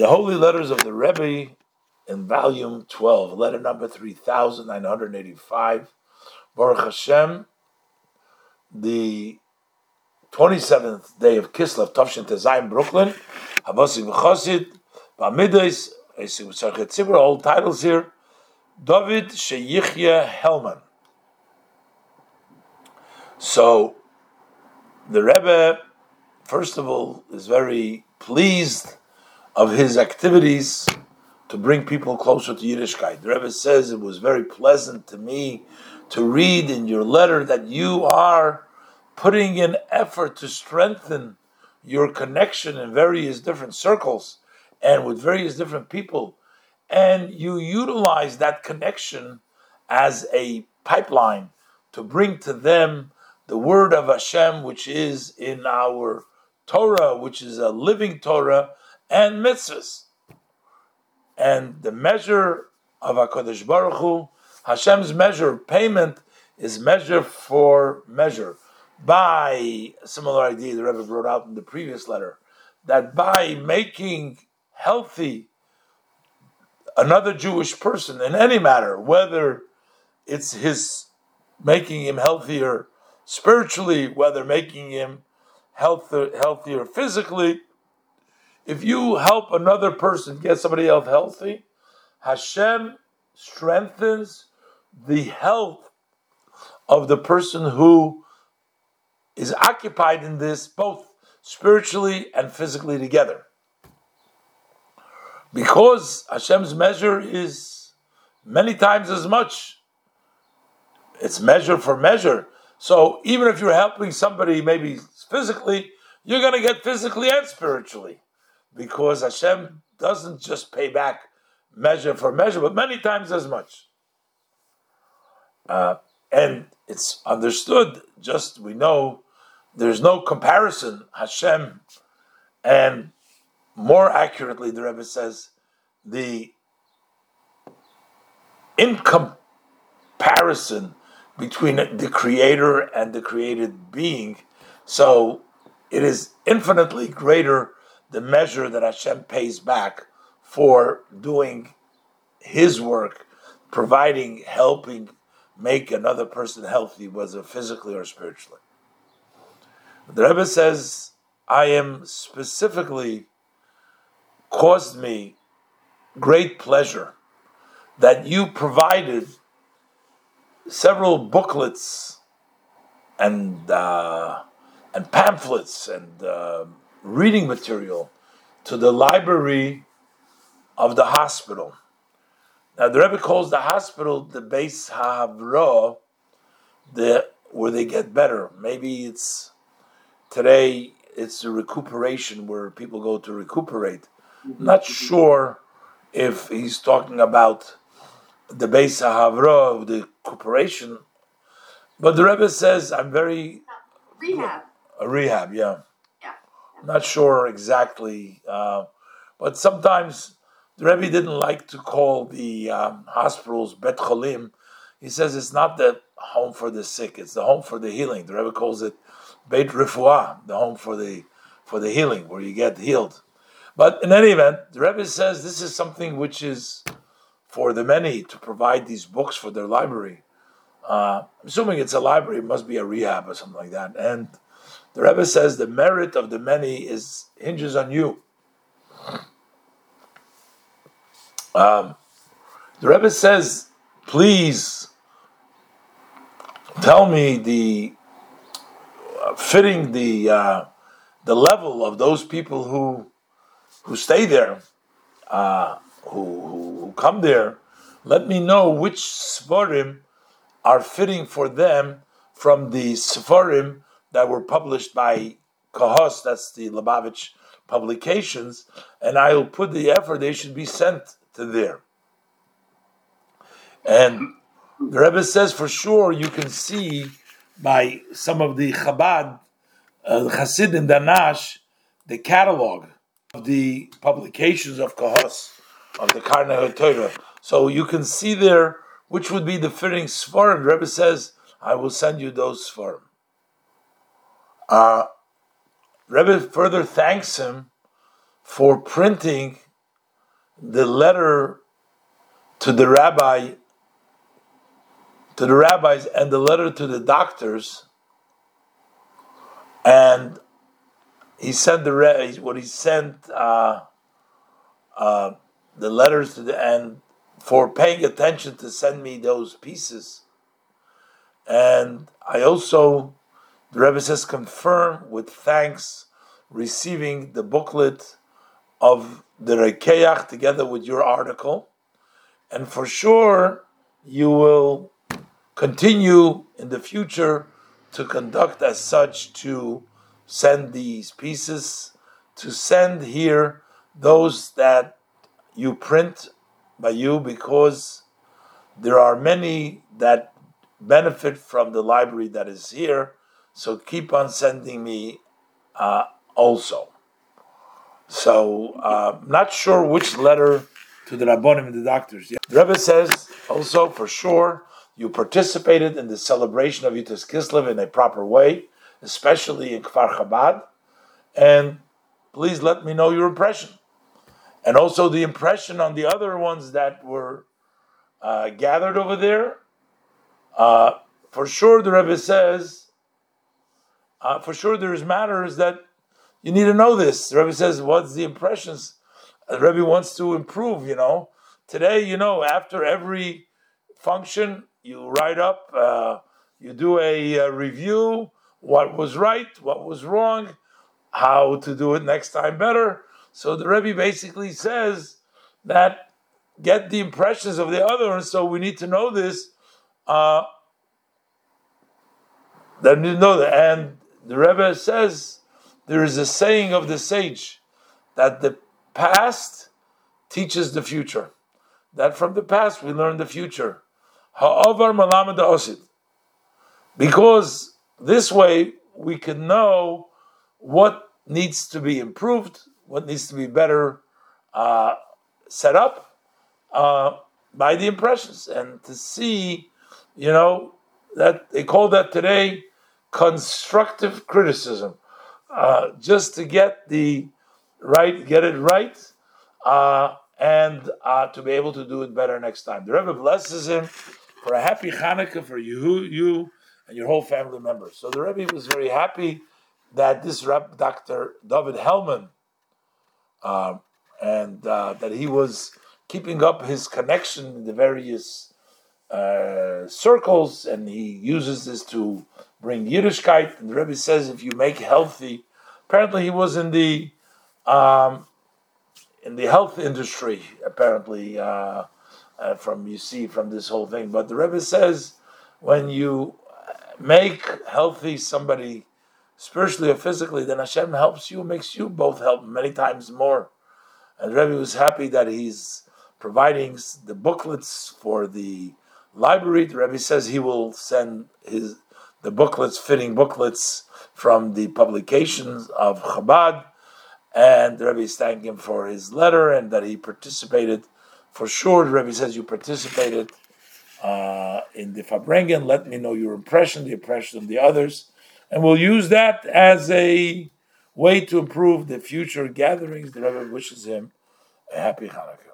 the Holy Letters of the Rebbe in volume 12, letter number 3985, Baruch Hashem, the 27th day of Kislev, Tavshin Tezayim, Brooklyn, Havasi V'chosid, Ba'midois, all titles here, David Sheyichya Helman. So, the Rebbe, first of all, is very pleased of his activities to bring people closer to Yiddishkeit. The Rebbe says it was very pleasant to me to read in your letter that you are putting in effort to strengthen your connection in various different circles and with various different people, and you utilize that connection as a pipeline to bring to them the word of Hashem, which is in our Torah, which is a living Torah, and mitzvahs. And the measure of HaKadosh Baruch Hu, Hashem's measure, of payment, is measure for measure. By similar idea the Rebbe brought out in the previous letter, that by making healthy another Jewish person in any matter, whether it's his making him healthier spiritually, whether making him healthier physically, if you help another person get somebody else healthy, Hashem strengthens the health of the person who is occupied in this, both spiritually and physically together. Because Hashem's measure is many times as much. It's measure for measure. So even if you're helping somebody maybe physically, you're going to get physically and spiritually because Hashem doesn't just pay back measure for measure, but many times as much. Uh, and it's understood, just we know there's no comparison, Hashem, and more accurately, the Rebbe says, the in comparison between the creator and the created being, so it is infinitely greater the measure that Hashem pays back for doing His work, providing, helping make another person healthy, whether physically or spiritually. The Rebbe says, I am specifically caused me great pleasure that you provided several booklets and uh, and pamphlets and uh, reading material to the library of the hospital. Now the Rebbe calls the hospital the base Havra, the where they get better. Maybe it's today it's a recuperation where people go to recuperate. Mm-hmm. not sure if he's talking about the base Havra, the recuperation, but the Rebbe says I'm very rehab. A rehab, yeah. Not sure exactly, uh, but sometimes the Rebbe didn't like to call the um, hospitals Bet Cholim. He says it's not the home for the sick; it's the home for the healing. The Rebbe calls it Beit Refuah, the home for the for the healing, where you get healed. But in any event, the Rebbe says this is something which is for the many to provide these books for their library. Uh, assuming it's a library, it must be a rehab or something like that. And the Rebbe says the merit of the many is hinges on you. Um, the Rebbe says, please tell me the uh, fitting the uh, the level of those people who who stay there, uh, who, who, who come there. Let me know which sfarim are fitting for them from the sfarim that were published by Kahos, that's the Lubavitch publications, and I will put the effort they should be sent to there. And the Rebbe says for sure you can see by some of the Chabad, uh, Hasidim Danash, the catalog of the publications of Kahos, of the Karna Torah. So you can see there which would be the fitting Sfarim. The Rebbe says, I will send you those Sfarim. Uh, Rebbe further thanks him for printing the letter to the rabbi, to the rabbis, and the letter to the doctors, and he sent the what he sent uh, uh, the letters to the end for paying attention to send me those pieces, and I also the Rebbe says confirm with thanks receiving the booklet of the Rekeach together with your article, and for sure you will continue in the future to conduct as such to send these pieces, to send here those that you print by you because there are many that benefit from the library that is here. So keep on sending me uh, also. So uh, not sure which letter to the Rabbonim and the doctors. Yeah. The Rebbe says also for sure you participated in the celebration of Yud Tes Kislev in a proper way especially in Kfar Chabad, and please let me know your impression. And also the impression on the other ones that were uh, gathered over there. Uh, for sure, the Rebbe says, uh, for sure, there's matters that you need to know this. The Rebbe says, what's the impressions? The Rebbe wants to improve, you know. Today, you know, after every function, you write up, uh, you do a, a review, what was right, what was wrong, how to do it next time better. So the Rebbe basically says that get the impressions of the other, and so we need to know this. Uh, that need to know that, and the Rebbe says there is a saying of the sage that the past teaches the future. That from the past we learn the future. Ha'avar malamad osid. Because this way, we can know what needs to be improved, what needs to be better uh, set up uh, by the impressions, and to see, you know, that they call that today constructive criticism, uh, just to get the right, get it right, uh, and uh, to be able to do it better next time. The Rebbe blesses him for a happy Hanukkah for you, you and your whole family members. So the Rebbe was very happy that this Reb, Dr. David Hellman, uh, and uh, that he was keeping up his connection in the various uh, circles, and he uses this to bring Yiddishkeit. And the Rebbe says, if you make healthy, apparently he was in the um, in the health industry. Apparently, uh, uh, from you see from this whole thing, but the Rebbe says when you make healthy somebody spiritually or physically, then Hashem helps you, makes you both help many times more. And Rebbe was happy that he's providing the booklets for the library. The Rebbe says he will send his the booklets, fitting booklets from the publications of Chabad. And the Rebbe is thanking him for his letter and that he participated. For sure, the Rebbe says you participated uh, in the Farbrengen. Let me know your impression, the impression of the others, and we'll use that as a way to improve the future gatherings. The Rebbe wishes him a happy Hanukkah.